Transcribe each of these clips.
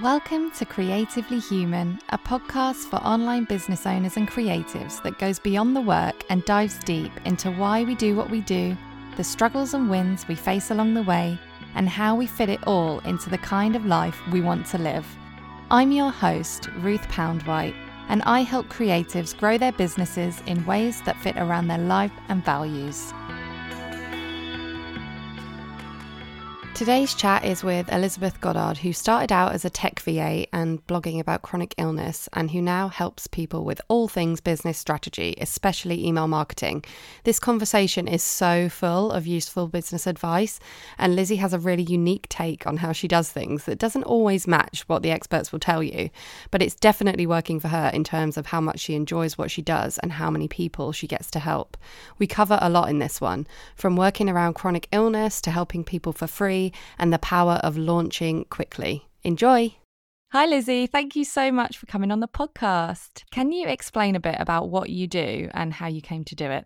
Welcome to Creatively Human, a podcast for online business owners and creatives that goes beyond the work and dives deep into why we do what we do, the struggles and wins we face along the way, and how we fit it all into the kind of life we want to live. I'm your host, Ruth Poundwhite, and I help creatives grow their businesses in ways that fit around their life and values. Today's chat is with Elizabeth Goddard, who started out as a tech VA and blogging about chronic illness, and who now helps people with all things business strategy, especially email marketing. This conversation is so full of useful business advice, and Lizzie has a really unique take on how she does things that doesn't always match what the experts will tell you, but it's definitely working for her in terms of how much she enjoys what she does and how many people she gets to help. We cover a lot in this one, from working around chronic illness to helping people for free and the power of launching quickly. Enjoy! Hi, Lizzie. Thank you so much for coming on the podcast. Can you explain a bit about what you do and how you came to do it?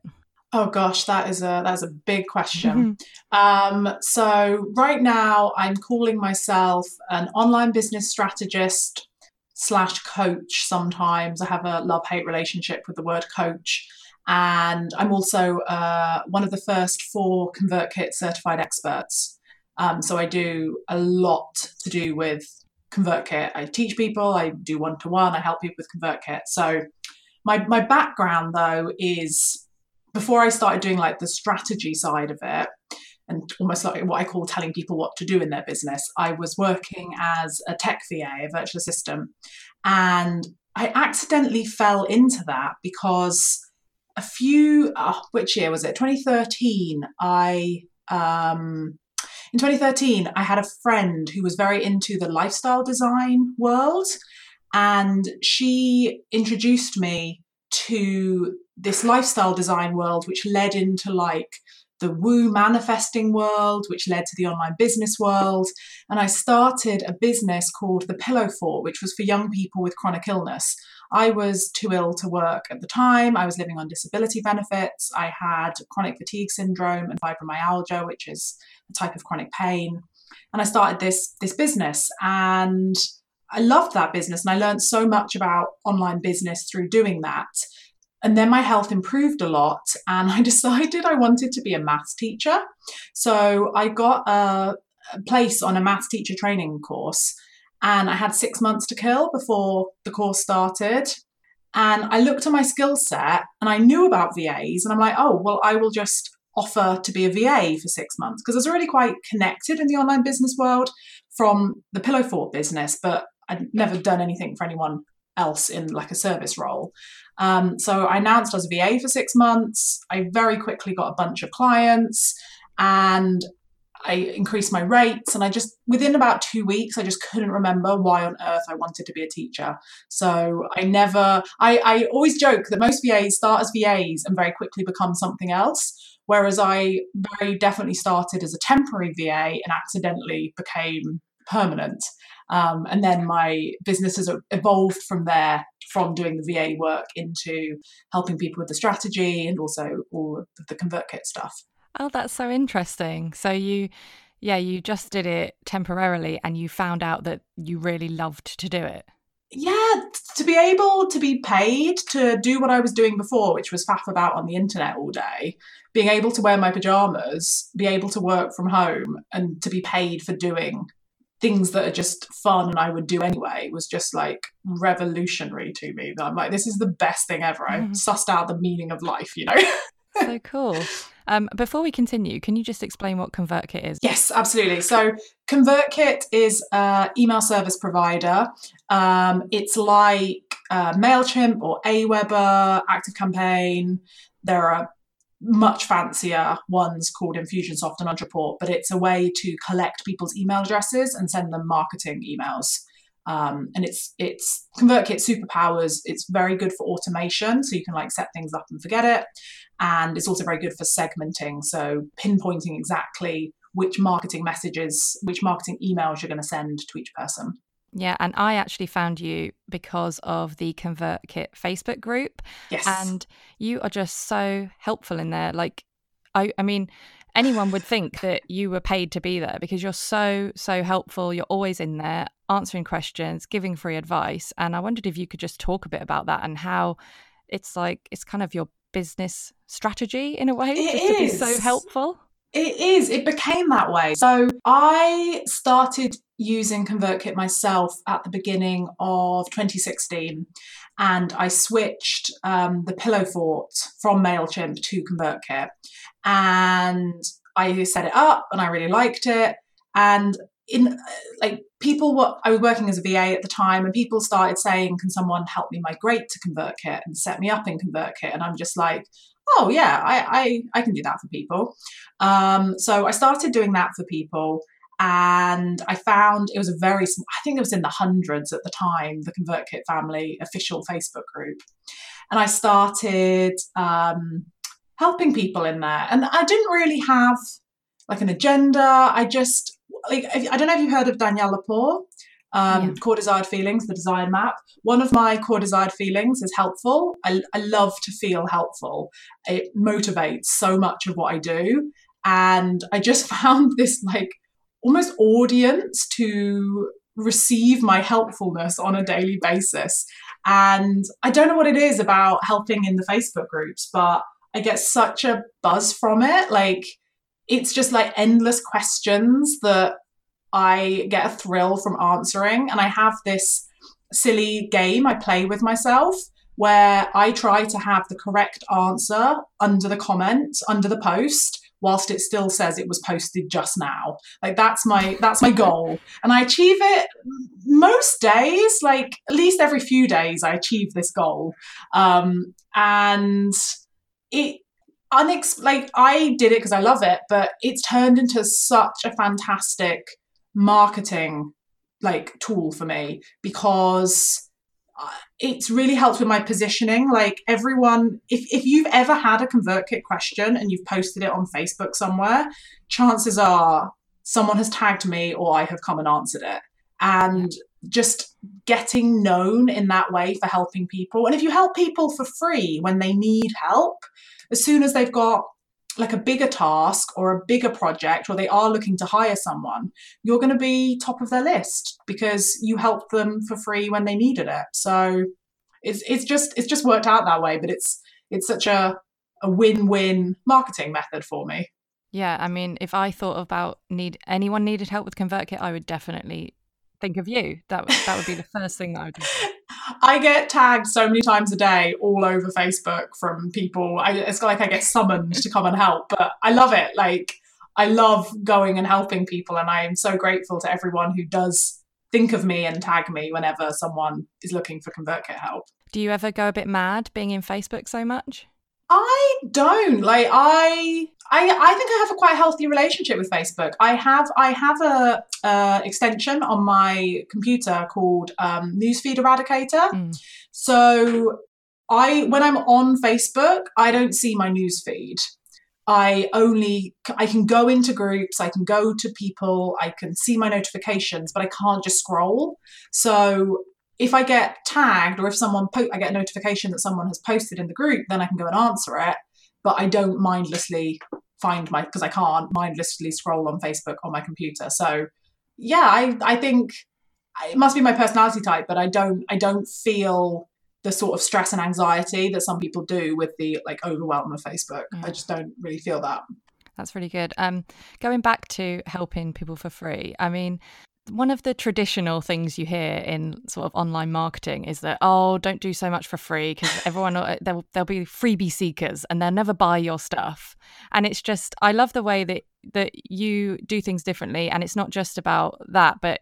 Oh gosh, that is a that's a big question. um, so right now, I'm calling myself an online business strategist slash coach. Sometimes I have a love hate relationship with the word coach, and I'm also uh, one of the first four ConvertKit certified experts. Um, so I do a lot to do with ConvertKit. I teach people, I do one to one, I help people with ConvertKit. So my my background though is before I started doing like the strategy side of it and almost like what I call telling people what to do in their business, I was working as a tech VA, a virtual assistant, and I accidentally fell into that because a few, uh, which year was it? 2013. I um, in 2013, I had a friend who was very into the lifestyle design world, and she introduced me to this lifestyle design world, which led into like the woo manifesting world, which led to the online business world. And I started a business called The Pillow Fort, which was for young people with chronic illness. I was too ill to work at the time. I was living on disability benefits. I had chronic fatigue syndrome and fibromyalgia, which is a type of chronic pain. And I started this this business and I loved that business and I learned so much about online business through doing that. And then my health improved a lot and I decided I wanted to be a maths teacher. So I got a, place on a maths teacher training course and I had six months to kill before the course started. And I looked at my skill set and I knew about VAs, and I'm like, oh, well, I will just offer to be a VA for six months because I was already quite connected in the online business world from the Pillow Fort business, but I'd never done anything for anyone else in like a service role. Um, so I announced I was a VA for six months. I very quickly got a bunch of clients and I increased my rates, and I just within about two weeks, I just couldn't remember why on earth I wanted to be a teacher. So I never, I, I always joke that most VAs start as VAs and very quickly become something else. Whereas I very definitely started as a temporary VA and accidentally became permanent. Um, and then my business has evolved from there, from doing the VA work into helping people with the strategy and also all of the ConvertKit stuff. Oh, that's so interesting. So you, yeah, you just did it temporarily and you found out that you really loved to do it. Yeah, to be able to be paid to do what I was doing before, which was faff about on the internet all day, being able to wear my pajamas, be able to work from home, and to be paid for doing things that are just fun and I would do anyway was just like revolutionary to me. That I'm like, this is the best thing ever. I've mm-hmm. sussed out the meaning of life, you know? so cool. Um, before we continue, can you just explain what ConvertKit is? Yes, absolutely. So ConvertKit is an email service provider. Um, it's like uh, MailChimp or Aweber, ActiveCampaign. There are much fancier ones called Infusionsoft and Ontraport, but it's a way to collect people's email addresses and send them marketing emails. Um, and it's it's ConvertKit superpowers. It's very good for automation, so you can like set things up and forget it. And it's also very good for segmenting, so pinpointing exactly which marketing messages, which marketing emails you're going to send to each person. Yeah, and I actually found you because of the ConvertKit Facebook group. Yes. And you are just so helpful in there. Like I I mean, anyone would think that you were paid to be there because you're so so helpful. You're always in there. answering questions, giving free advice. And I wondered if you could just talk a bit about that and how it's like it's kind of your business strategy in a way, it just is. to be so helpful. It is. It became that way. So I started using ConvertKit myself at the beginning of 2016, and I switched um, the Pillow Fort from Mailchimp to ConvertKit, and I set it up, and I really liked it. And in like people were I was working as a VA at the time and people started saying, Can someone help me migrate to ConvertKit and set me up in ConvertKit? And I'm just like, oh yeah, I I, I can do that for people. Um, so I started doing that for people. And I found it was a very, I think it was in the hundreds at the time, the ConvertKit family official Facebook group. And I started um, helping people in there. And I didn't really have like an agenda. I just, like I don't know if you've heard of Danielle LaPorte, um, yeah. core desired feelings, the Desire Map. One of my core desired feelings is helpful. I, I love to feel helpful. It motivates so much of what I do, and I just found this like almost audience to receive my helpfulness on a daily basis. And I don't know what it is about helping in the Facebook groups, but I get such a buzz from it. Like it's just like endless questions that I get a thrill from answering. And I have this silly game I play with myself where I try to have the correct answer under the comment, under the post whilst it still says it was posted just now like that's my that's my goal and i achieve it most days like at least every few days i achieve this goal um and it unex like I did it because I love it, but it's turned into such a fantastic marketing like tool for me because uh, it's really helped with my positioning. Like everyone, if, if you've ever had a ConvertKit question and you've posted it on Facebook somewhere, chances are someone has tagged me or I have come and answered it. And just getting known in that way for helping people. And if you help people for free when they need help, as soon as they've got like a bigger task or a bigger project or they are looking to hire someone you're going to be top of their list because you helped them for free when they needed it. So it's it's just it's just worked out that way but it's it's such a a win-win marketing method for me. Yeah i mean if i thought about need anyone needed help with convertkit i would definitely think of you. That that would be the first thing that I would do. I get tagged so many times a day all over Facebook from people. I, it's like I get summoned to come and help, but I love it. Like I love going and helping people, and I am so grateful to everyone who does think of me and tag me whenever someone is looking for ConvertKit help. Do you ever go a bit mad being in Facebook so much? I don't like I I I think I have a quite healthy relationship with Facebook. I have I have a, extension on my computer called um, Newsfeed Eradicator. Mm. So I when I'm on Facebook, I don't see my newsfeed. I only I can go into groups, I can go to people, I can see my notifications, but I can't just scroll. So if I get tagged or if someone po- I get a notification that someone has posted in the group, then I can go and answer it. But I don't mindlessly find my because I can't mindlessly scroll on Facebook on my computer. So yeah, I I think it must be my personality type, but I don't I don't feel the sort of stress and anxiety that some people do with the like overwhelm of Facebook. Yeah. I just don't really feel that. That's really good. Um, going back to helping people for free, I mean, one of the traditional things you hear in sort of online marketing is that oh don't do so much for free because everyone uh, there'll, there'll be freebie seekers and they'll never buy your stuff and it's just i love the way that that you do things differently and it's not just about that but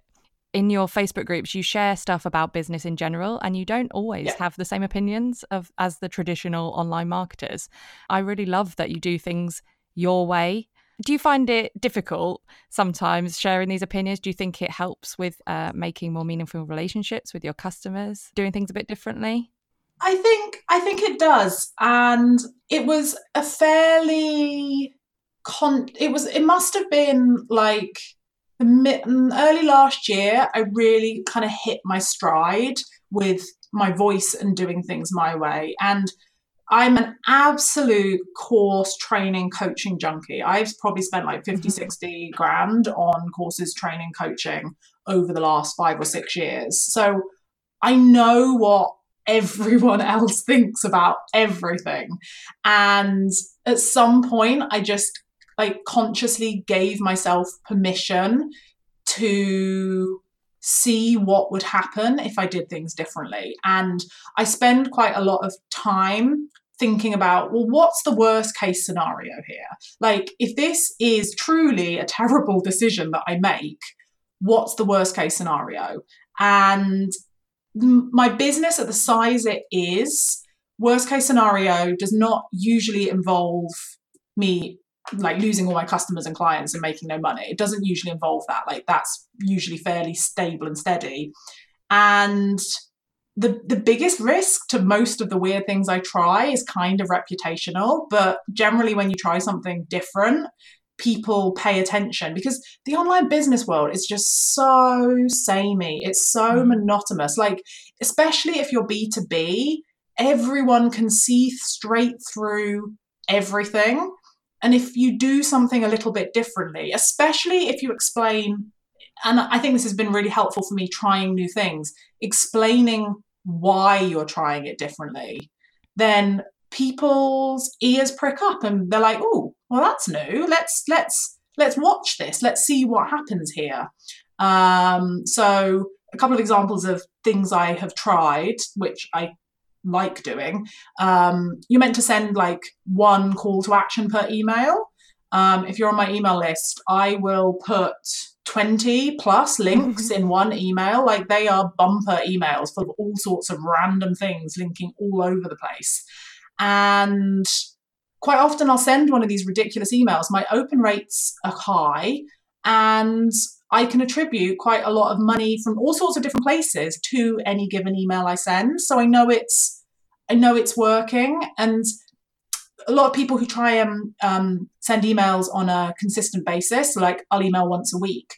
in your facebook groups you share stuff about business in general and you don't always yeah. have the same opinions of as the traditional online marketers i really love that you do things your way do you find it difficult sometimes sharing these opinions? Do you think it helps with uh, making more meaningful relationships with your customers, doing things a bit differently? I think I think it does, and it was a fairly con. It was it must have been like the mid, mm, early last year. I really kind of hit my stride with my voice and doing things my way, and I'm an absolute course training coaching junkie. I've probably spent like 50, mm-hmm. 60 grand on courses, training, coaching over the last five or six years. So I know what everyone else thinks about everything. And at some point, I just like consciously gave myself permission to see what would happen if I did things differently. And I spend quite a lot of time thinking about, well, what's the worst case scenario here? Like, if this is truly a terrible decision that I make, what's the worst case scenario? And my business at the size it is, worst case scenario does not usually involve me like losing all my customers and clients and making no money. It doesn't usually involve that. Like that's usually fairly stable and steady. And the the biggest risk to most of the weird things I try is kind of reputational, but generally when you try something different, people pay attention because the online business world is just so samey. It's so mm. monotonous. Like especially if you're B2B, everyone can see straight through everything and if you do something a little bit differently, especially if you explain, and I think this has been really helpful for me trying new things, explaining why you're trying it differently, then people's ears prick up and they're like, oh, well, that's new. Let's let's let's watch this. Let's see what happens here. Um, so a couple of examples of things I have tried, which I like doing, um, you're meant to send like one call to action per email. Um, if you're on my email list, I will put 20 plus links in one email. Like they are bumper emails full of all sorts of random things linking all over the place. And quite often I'll send one of these ridiculous emails. My open rates are high and I can attribute quite a lot of money from all sorts of different places to any given email I send. So I know it's I know it's working. And a lot of people who try and um, send emails on a consistent basis, like I'll email once a week,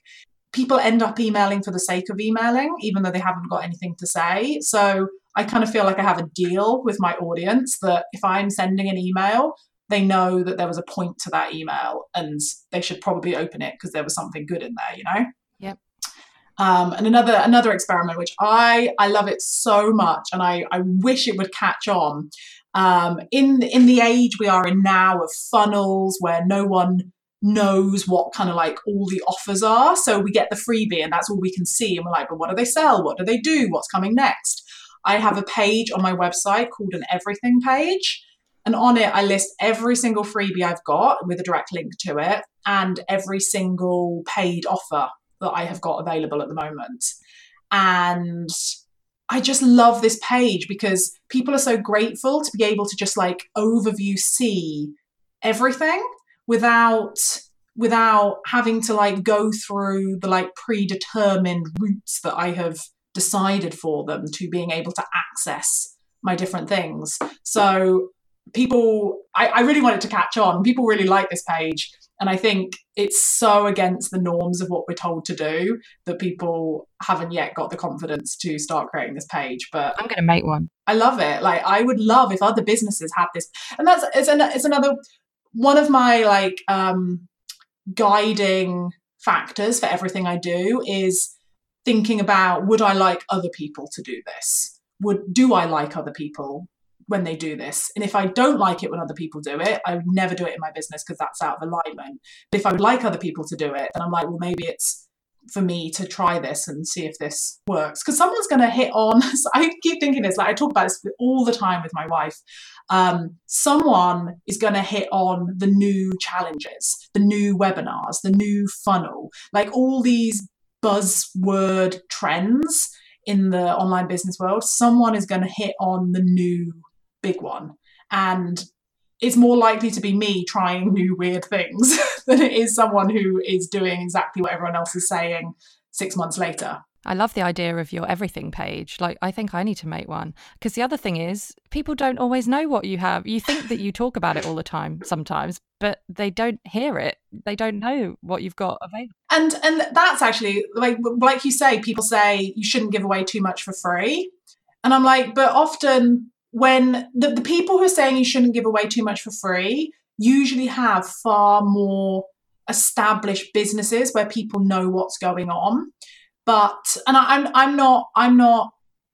people end up emailing for the sake of emailing, even though they haven't got anything to say. So I kind of feel like I have a deal with my audience that if I'm sending an email, they know that there was a point to that email and they should probably open it because there was something good in there, you know? Yep. Um, and another another experiment which I I love it so much and I, I wish it would catch on. Um, in in the age we are in now of funnels where no one knows what kind of like all the offers are. So we get the freebie and that's all we can see. And we're like, but what do they sell? What do they do? What's coming next? I have a page on my website called an everything page. And on it, I list every single freebie I've got with a direct link to it and every single paid offer that I have got available at the moment. And I just love this page because people are so grateful to be able to just like overview see everything without without having to like go through the like predetermined routes that I have decided for them to being able to access my different things. So people I, I really wanted to catch on. People really like this page. And I think it's so against the norms of what we're told to do that people haven't yet got the confidence to start creating this page. But I'm going to make one. I love it. Like I would love if other businesses had this. And that's it's, an, it's another one of my like um, guiding factors for everything I do is thinking about would I like other people to do this? Would do I like other people when they do this. And if I don't like it when other people do it, I would never do it in my business because that's out of alignment. But if I would like other people to do it, then I'm like, well, maybe it's for me to try this and see if this works. Because someone's going to hit on, I keep thinking this, like I talk about this all the time with my wife. Um, someone is going to hit on the new challenges, the new webinars, the new funnel, like all these buzzword trends in the online business world. Someone is going to hit on the new big one. And it's more likely to be me trying new weird things than it is someone who is doing exactly what everyone else is saying six months later. I love the idea of your everything page. Like, I think I need to make one. Because the other thing is, people don't always know what you have. You think that you talk about it all the time sometimes, but they don't hear it. They don't know what you've got available. And and that's actually like like you say, people say you shouldn't give away too much for free. And I'm like, but often when the, the people who are saying you shouldn't give away too much for free usually have far more established businesses where people know what's going on. But and I, I'm I'm not I'm not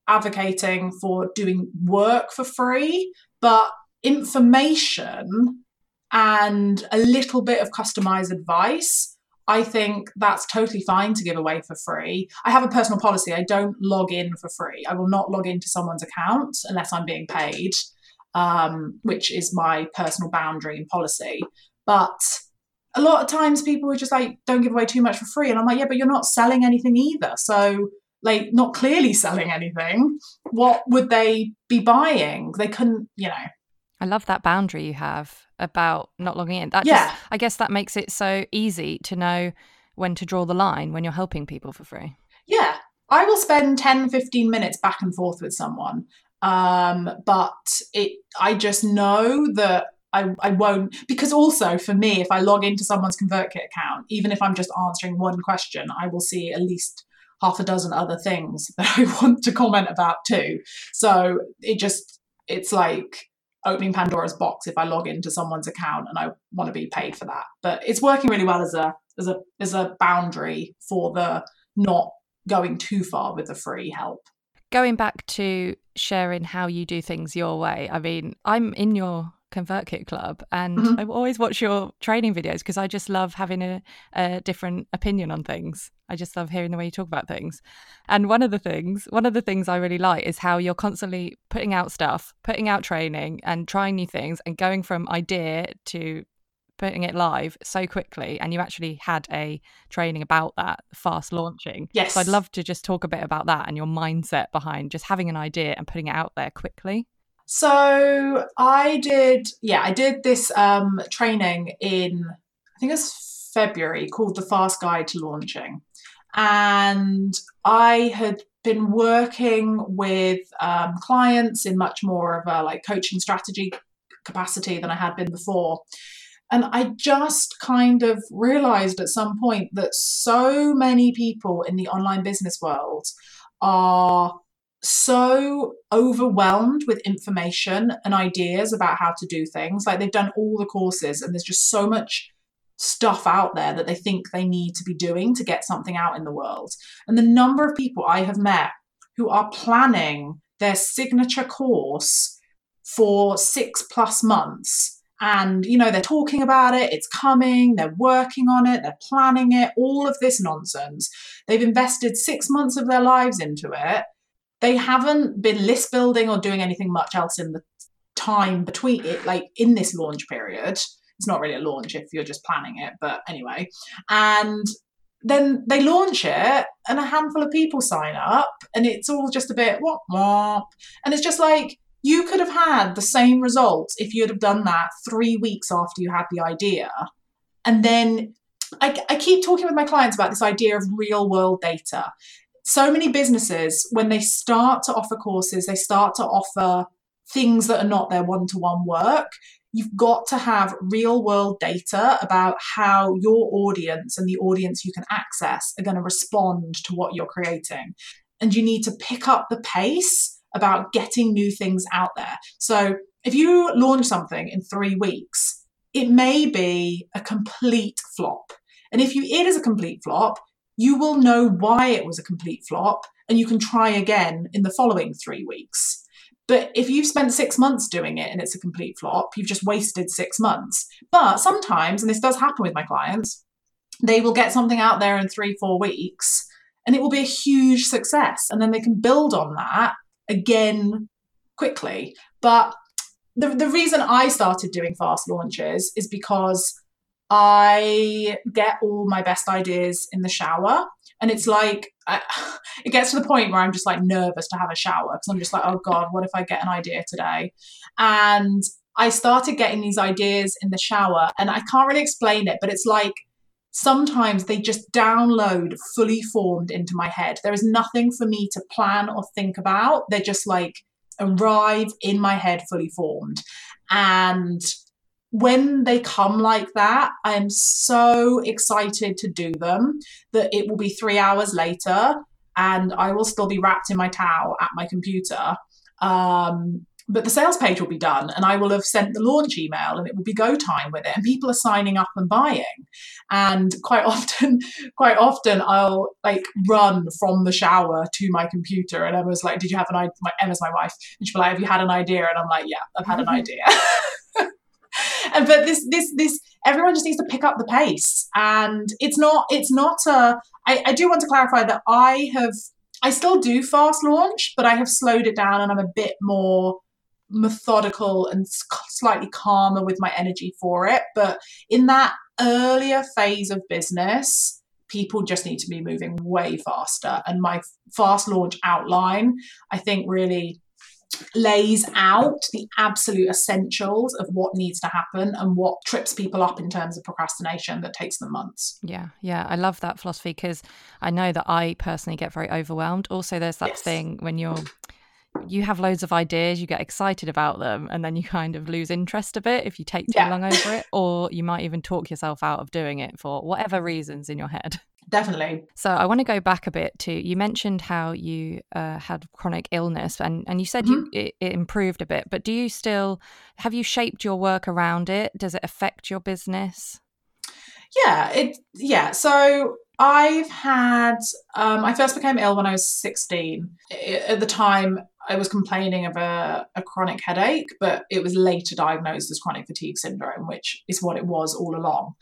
advocating for doing work for free, but information and a little bit of customized advice I think that's totally fine to give away for free. I have a personal policy. I don't log in for free. I will not log into someone's account unless I'm being paid, um, which is my personal boundary and policy. But a lot of times people are just like, don't give away too much for free. And I'm like, yeah, but you're not selling anything either. So, like, not clearly selling anything. What would they be buying? They couldn't, you know. I love that boundary you have about not logging in. That yeah. Just, I guess that makes it so easy to know when to draw the line when you're helping people for free. Yeah. I will spend 10, 15 minutes back and forth with someone. Um, but it I just know that I, I won't because also for me, if I log into someone's ConvertKit account, even if I'm just answering one question, I will see at least half a dozen other things that I want to comment about too. So it just it's like opening Pandora's box if I log into someone's account and I want to be paid for that. But it's working really well as a as a as a boundary for the not going too far with the free help. Going back to sharing how you do things your way, I mean, I'm in your ConvertKit Club, and mm-hmm. I always watch your training videos because I just love having a, a, different opinion on things. I just love hearing the way you talk about things. And one of the things, one of the things I really like is how you're constantly putting out stuff, putting out training, and trying new things, and going from idea to putting it live so quickly and you actually had a training about that fast launching yes so i'd love to just talk a bit about that and your mindset behind just having an idea and putting it out there quickly so I did, yeah, I did this um, training in, I think it was February, called the Fast Guide to Launching. And I had been working with um, clients in much more of a like coaching strategy capacity than I had been before. And I just kind of realized at some point that so many people in the online business world are so overwhelmed with information and ideas about how to do things. Like they've done all the courses and there's just so much stuff out there that they think they need to be doing to get something out in the world. And the number of people I have met who are planning their signature course for six plus months. And, you know, they're talking about it, it's coming, they're working on it, they're planning it, all of this nonsense. They've invested six months of their lives into it they haven't been list building or doing anything much else in the time between it, like in this launch period. It's not really a launch if you're just planning it, but anyway. And then they launch it and a handful of people sign up and it's all just a bit whop. And it's just like you could have had the same results if you'd have done that three weeks after you had the idea. And then I, I keep talking with my clients about this idea of real world data so many businesses, when they start to offer courses, they start to offer things that are not their one to one work. You've got to have real world data about how your audience and the audience you can access are going to respond to what you're creating. And you need to pick up the pace about getting new things out there. So if you launch something in three weeks, it may be a complete flop. And if you it is a complete flop, you will know why it was a complete flop and you can try again in the following three weeks. But if you've spent six months doing it and it's a complete flop, you've just wasted six months. But sometimes, and this does happen with my clients, they will get something out there in three, four weeks and it will be a huge success. And then they can build on that again quickly. But the, the reason I started doing fast launches is because I get all my best ideas in the shower. And it's like, I, it gets to the point where I'm just like nervous to have a shower because I'm just like, oh God, what if I get an idea today? And I started getting these ideas in the shower and I can't really explain it, but it's like sometimes they just download fully formed into my head. There is nothing for me to plan or think about. They're just like arrive in my head fully formed. And when they come like that, I am so excited to do them that it will be three hours later and I will still be wrapped in my towel at my computer. Um, but the sales page will be done and I will have sent the launch email and it will be go time with it and people are signing up and buying. And quite often, quite often I'll like run from the shower to my computer and Emma's like, did you have an idea? Emma's my wife. And she'll be like, have you had an idea? And I'm like, yeah, I've had an idea. and but this this this everyone just needs to pick up the pace and it's not it's not a I, I do want to clarify that i have i still do fast launch but i have slowed it down and i'm a bit more methodical and slightly calmer with my energy for it. But in that earlier phase of business, people just need to be moving way faster. And my fast launch outline, I think, really lays out the absolute essentials of what needs to happen and what trips people up in terms of procrastination that takes them months. Yeah, yeah, I love that philosophy because I know that I personally get very overwhelmed. Also, there's that yes. thing when you're you have loads of ideas, you get excited about them, and then you kind of lose interest a bit if you take too yeah. long over it, or you might even talk yourself out of doing it for whatever reasons in your head. Definitely. So I want to go back a bit to you mentioned how you uh, had chronic illness, and and you said mm-hmm. you it, it improved a bit, but do you still have you shaped your work around it? Does it affect your business? Yeah, it yeah. So I've had um, I first became ill when I was 16. At the time, I was complaining of a, a chronic headache, but it was later diagnosed as chronic fatigue syndrome, which is what it was all along.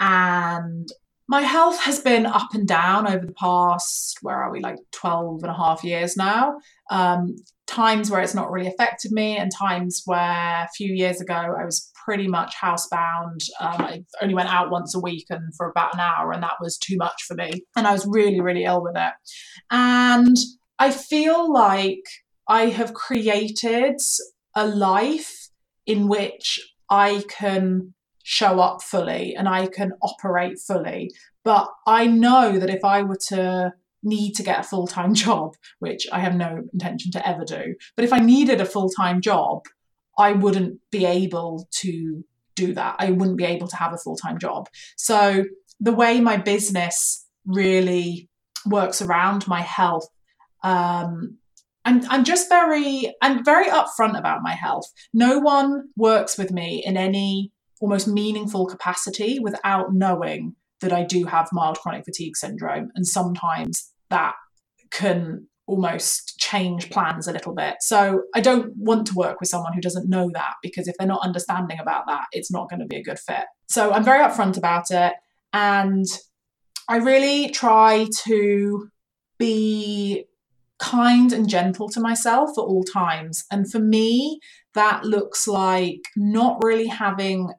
And my health has been up and down over the past, where are we, like 12 and a half years now. Um, times where it's not really affected me, and times where a few years ago I was pretty much housebound. Um, I only went out once a week and for about an hour, and that was too much for me. And I was really, really ill with it. And I feel like I have created a life in which I can show up fully and I can operate fully. But I know that if I were to need to get a full time job, which I have no intention to ever do, but if I needed a full time job, I wouldn't be able to do that. I wouldn't be able to have a full time job. So the way my business really works around my health um, I'm, I'm just very I'm very upfront about my health. No one works with me in any almost meaningful capacity without knowing that I do have mild chronic fatigue syndrome. And sometimes that can almost change plans a little bit. So I don't want to work with someone who doesn't know that because if they're not understanding about that, it's not going to be a good fit. So I'm very upfront about it. And I really try to be kind and gentle to myself at all times. And for me, that looks like not really having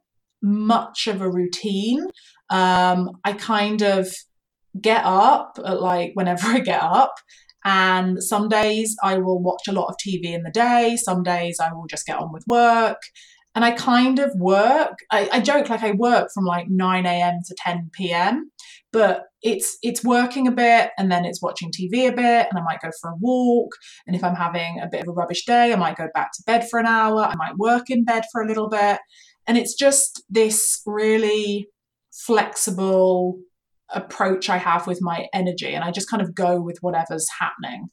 much of a routine. Um, I kind of get up at like whenever I get up. And some days I will watch a lot of TV in the day. Some days I will just get on with work. And I kind of work, I, I joke like I work from like 9 a.m. to 10 p.m but it's it's working a bit and then it's watching TV a bit and I might go for a walk and if I'm having a bit of a rubbish day I might go back to bed for an hour I might work in bed for a little bit and it's just this really flexible approach I have with my energy and I just kind of go with whatever's happening.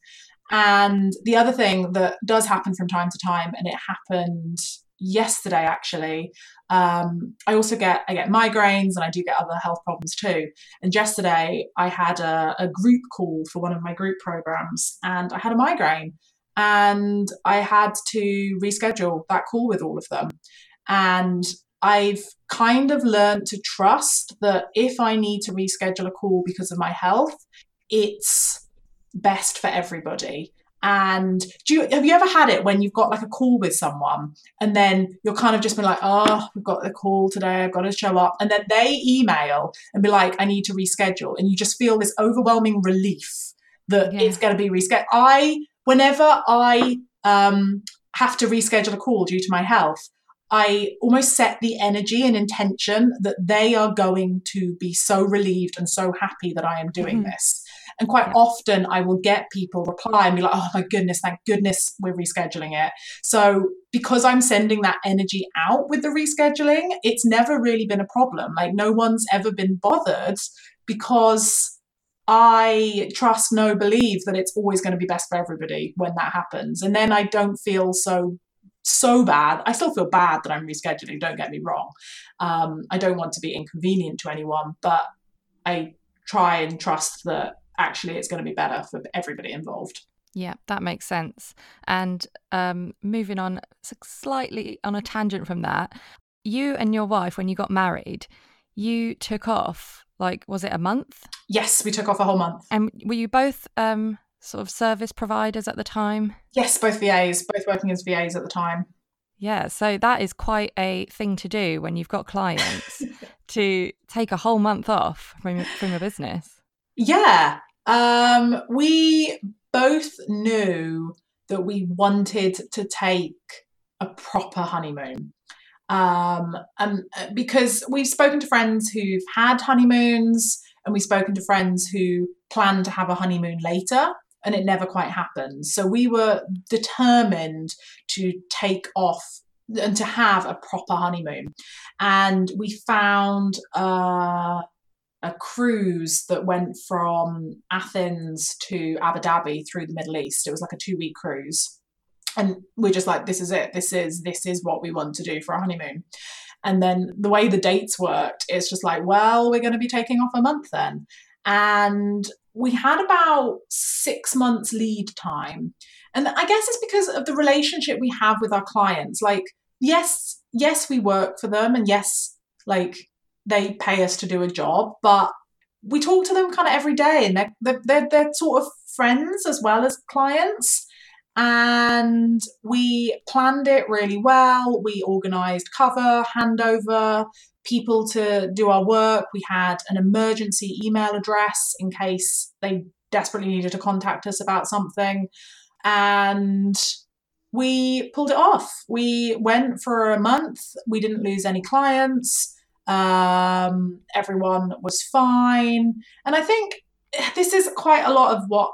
And the other thing that does happen from time to time and it happened yesterday actually um, i also get i get migraines and i do get other health problems too. And yesterday i had a, a group call for one of my group programs and i had a migraine and i had to reschedule that call with all of them and i've kind of learned to trust that if i need to reschedule a call because of my health it's best for everybody and do you have you ever had it when you've got like a call with someone and then you're kind of just been like, oh, we've got the call today, I've got to show up. And then they email and be like, I need to reschedule. And you just feel this overwhelming relief that yeah. it's going to be rescheduled. I, whenever I um, have to reschedule a call due to my health, I almost set the energy and intention that they are going to be so relieved and so happy that I am doing mm-hmm. this. And quite yeah. often I will get people reply and be like, oh my goodness, thank goodness we're rescheduling it. So because I'm sending that energy out with the rescheduling, it's never really been a problem. Like no one's ever been bothered because I trust, no, believe that it's always going to be best for everybody when that happens. And then I don't feel so so bad. I still feel bad that I'm rescheduling, don't get me wrong. Um, I don't want to be inconvenient to anyone, but I try and trust that actually it's going to be better for everybody involved. Yeah, that makes sense. And um, moving on slightly on a tangent from that, you and your wife, when you got married, you took off like was it a month? Yes, we took off a whole month. And were you both um, sort of service providers at the time? Yes, both VAs, both working as VAs at the time. Yeah, so that is quite a thing to do when you've got clients to take a whole month off from from your business. Yeah, um, we both knew that we wanted to take a proper honeymoon. Um, and uh, because we've spoken to friends who've had honeymoons and we've spoken to friends who plan to have a honeymoon later and it never quite happened. So we were determined to take off and to have a proper honeymoon. And we found uh, a cruise that went from Athens to Abu Dhabi through the Middle East. It was like a two week cruise. And we're just like, this is it. This is this is what we want to do for a honeymoon. And then the way the dates worked, it's just like, well, we're going to be taking off a month then. And we had about six months lead time. And I guess it's because of the relationship we have with our clients. Like, yes, yes, we work for them, and yes, like they pay us to do a job, but we talk to them kind of every day, and they're they're, they're sort of friends as well as clients. And we planned it really well. We organized cover, handover, people to do our work. We had an emergency email address in case they desperately needed to contact us about something. And we pulled it off. We went for a month. We didn't lose any clients. Um, everyone was fine. And I think this is quite a lot of what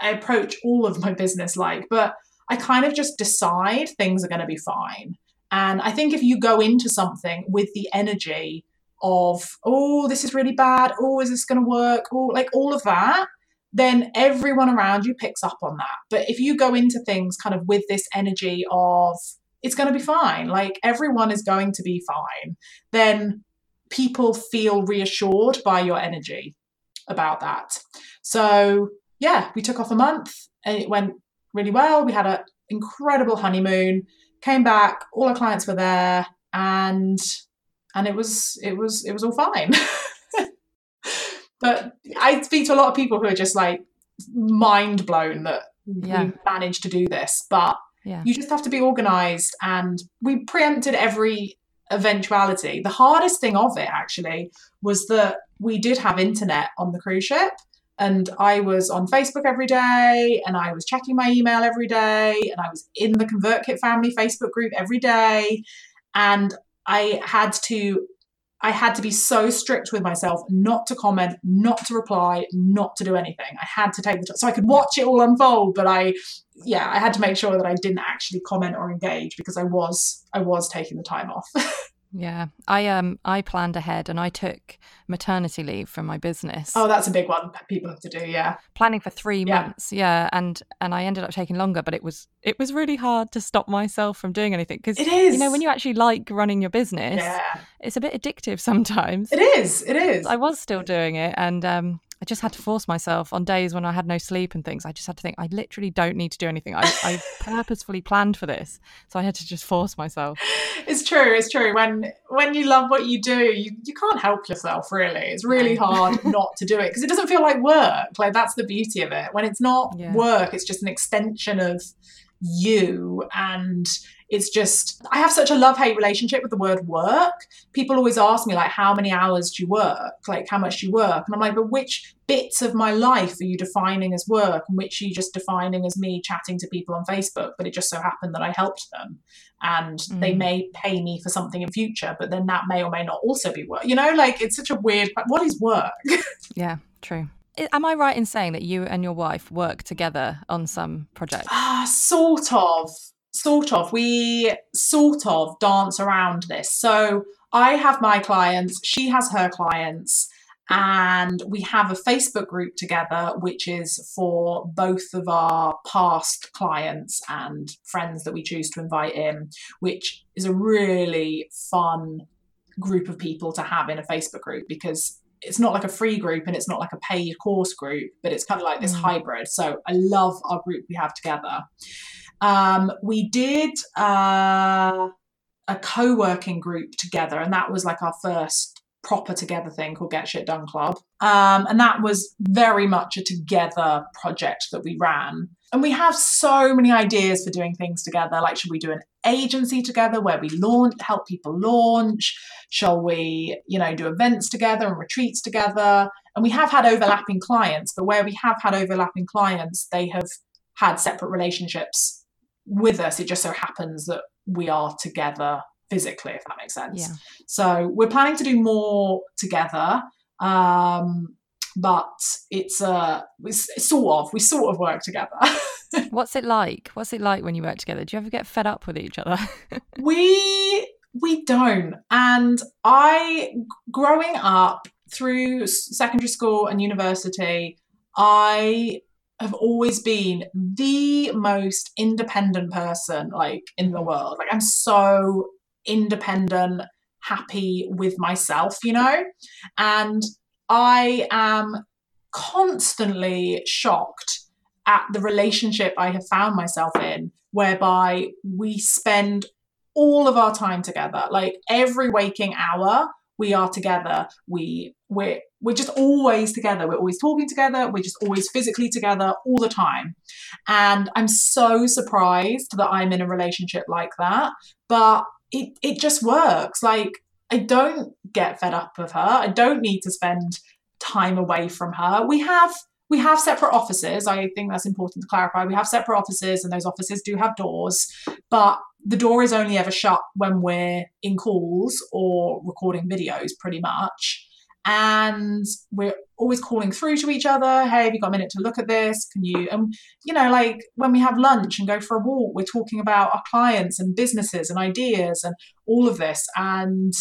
I approach all of my business like, but I kind of just decide things are going to be fine. And I think if you go into something with the energy of, oh, this is really bad, oh, is this going to work, oh, like all of that, then everyone around you picks up on that. But if you go into things kind of with this energy of, it's going to be fine, like everyone is going to be fine, then people feel reassured by your energy about that. So, yeah, we took off a month and it went really well. We had an incredible honeymoon came back, all our clients were there, and and it was it was it was all fine. but I speak to a lot of people who are just like mind blown that yeah. we managed to do this. But yeah. you just have to be organized, and we preempted every eventuality. The hardest thing of it actually was that we did have internet on the cruise ship. And I was on Facebook every day and I was checking my email every day and I was in the ConvertKit family Facebook group every day. And I had to I had to be so strict with myself not to comment, not to reply, not to do anything. I had to take the time so I could watch it all unfold, but I yeah, I had to make sure that I didn't actually comment or engage because I was I was taking the time off. Yeah, I um I planned ahead and I took maternity leave from my business. Oh, that's a big one people have to do. Yeah, planning for three yeah. months. Yeah, and and I ended up taking longer, but it was it was really hard to stop myself from doing anything because it is. You know, when you actually like running your business, yeah. it's a bit addictive sometimes. It is. It is. I was still doing it, and um, I just had to force myself on days when I had no sleep and things. I just had to think, I literally don't need to do anything. I, I purposefully planned for this. So I had to just force myself. It's true. It's true. When when you love what you do, you, you can't help yourself, really. It's really hard not to do it because it doesn't feel like work. Like, that's the beauty of it. When it's not yeah. work, it's just an extension of you. And it's just i have such a love hate relationship with the word work. People always ask me like how many hours do you work? Like how much do you work? And i'm like but which bits of my life are you defining as work? And which are you just defining as me chatting to people on facebook? But it just so happened that i helped them. And mm. they may pay me for something in future but then that may or may not also be work. You know like it's such a weird what is work? Yeah true Am I right in saying that you and your wife work together on some projects? Ah, sort of. Sort of. We sort of dance around this. So I have my clients, she has her clients, And we have a Facebook group together, which is for both of our past clients and friends that we choose to invite in, which is a really fun group of people to have in a Facebook group because it's not like a free group and it's not like a paid course group, but it's kind of like this mm. hybrid. So I love our group we have together. Um, we did uh, a co working group together, and that was like our first proper together thing called Get Shit Done Club. Um, and that was very much a together project that we ran. And we have so many ideas for doing things together. Like, should we do an agency together where we launch, help people launch? Shall we, you know, do events together and retreats together? And we have had overlapping clients, but where we have had overlapping clients, they have had separate relationships with us. It just so happens that we are together physically, if that makes sense. Yeah. So we're planning to do more together. Um, but it's uh sort of we sort of work together. What's it like? What's it like when you work together? Do you ever get fed up with each other? We we don't. And i growing up through secondary school and university i have always been the most independent person like in the world. Like i'm so independent, happy with myself, you know? And I am constantly shocked at the relationship I have found myself in, whereby we spend all of our time together, like every waking hour we are together. We we're we're just always together. We're always talking together. We're just always physically together all the time. And I'm so surprised that I'm in a relationship like that. But it it just works. Like I don't get fed up with her. I don't need to spend time away from her. We have we have separate offices. I think that's important to clarify. We have separate offices and those offices do have doors, but the door is only ever shut when we're in calls or recording videos pretty much and we're always calling through to each other hey have you got a minute to look at this can you and you know like when we have lunch and go for a walk we're talking about our clients and businesses and ideas and all of this and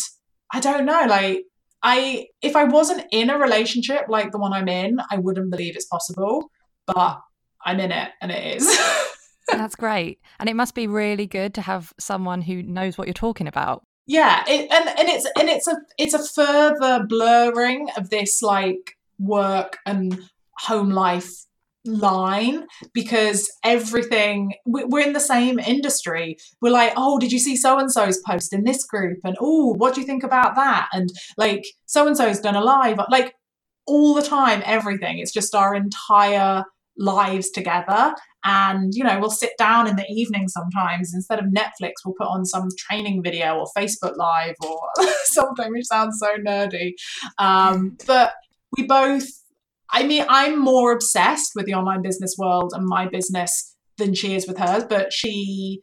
i don't know like i if i wasn't in a relationship like the one i'm in i wouldn't believe it's possible but i'm in it and it is That's great. And it must be really good to have someone who knows what you're talking about yeah it, and and it's and it's a it's a further blurring of this like work and home life line because everything we're in the same industry. We're like oh did you see so and so's post in this group? And oh what do you think about that? And like so and so's done a live like all the time everything. It's just our entire lives together. And you know we'll sit down in the evening sometimes. Instead of netflix we'll put on some training video or facebook live or something which sounds so nerdy. Um, but we both i mean i'm more obsessed with the online business world and my business than she is with hers but she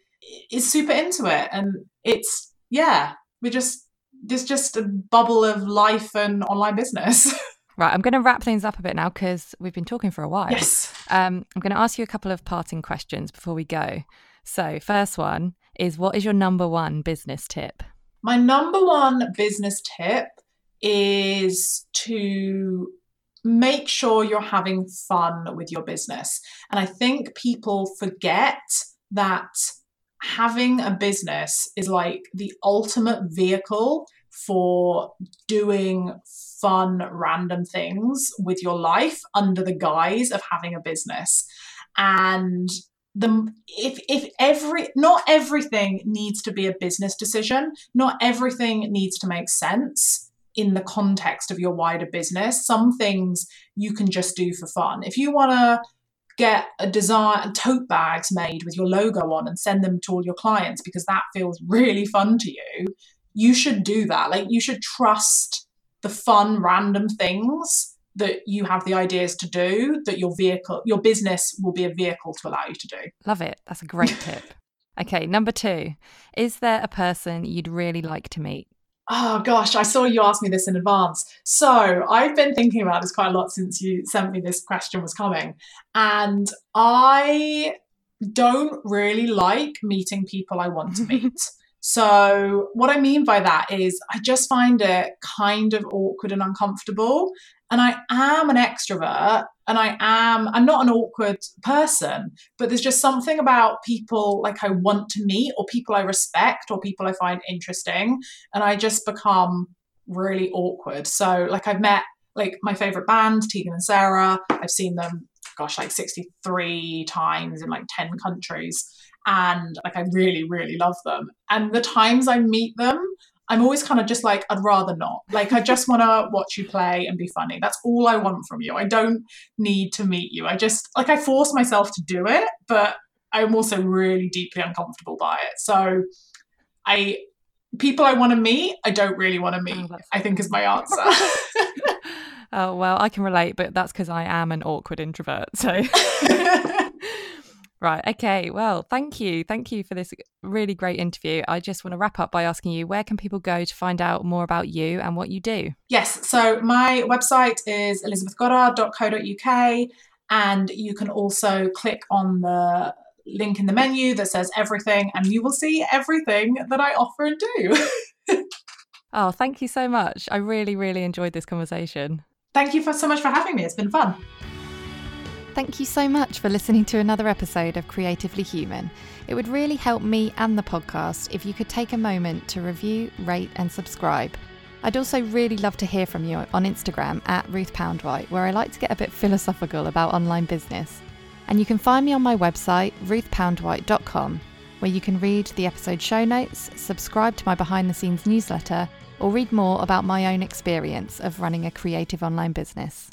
is super into it and it's yeah we're just there's just a bubble of life and online business Right, I'm going to wrap things up a bit now because we've been talking for a while. Yes. Um, I'm going to ask you a couple of parting questions before we go. So, first one is what is your number one business tip? My number one business tip is to make sure you're having fun with your business. And I think people forget that having a business is like the ultimate vehicle for doing fun, random things with your life under the guise of having a business. And the if if every not everything needs to be a business decision, not everything needs to make sense in the context of your wider business. Some things you can just do for fun. If you want to get a design tote bags made with your logo on and send them to all your clients because that feels really fun to you, you should do that. Like you should trust the fun, random things that you have the ideas to do that your vehicle, your business will be a vehicle to allow you to do. Love it. That's a great tip. Okay, number two, is there a person you'd really like to meet? Oh gosh, I saw you ask me this in advance. So I've been thinking about this quite a lot since you sent me this question was coming. And I don't really like meeting people I want to meet. So, what I mean by that is, I just find it kind of awkward and uncomfortable. And I am an extrovert and I am, I'm not an awkward person, but there's just something about people like I want to meet or people I respect or people I find interesting. And I just become really awkward. So, like, I've met like my favorite band, Tegan and Sara, I've seen them, gosh, like 63 times in like 10 countries. And like, I really, really love them. And the times I meet them, I'm always kind of just like, I'd rather not. Like, I just want to watch you play and be funny. That's all I want from you. I don't need to meet you. I just, like, I force myself to do it, but I'm also really deeply uncomfortable by it. So I, people I want to meet, I don't really want to meet, oh, I think is my answer. oh, well, I can relate, but that's because I am an awkward introvert. So. Right. Okay. Well, thank you. Thank you for this really great interview. I just want to wrap up by asking you where can people go to find out more about you and what you do? Yes. So my website is elizabethgoddard.co.uk and you can also click on the link in the menu that says everything and you will see everything that I offer and do. oh, thank you so much. I really, really enjoyed this conversation. Thank you for so much for having me. It's been fun. Thank you so much for listening to another episode of Creatively Human. It would really help me and the podcast if you could take a moment to review, rate, and subscribe. I'd also really love to hear from you on Instagram at Ruth Poundwhite, where I like to get a bit philosophical about online business. And you can find me on my website, ruthpoundwhite.com, where you can read the episode show notes, subscribe to my behind the scenes newsletter, or read more about my own experience of running a creative online business.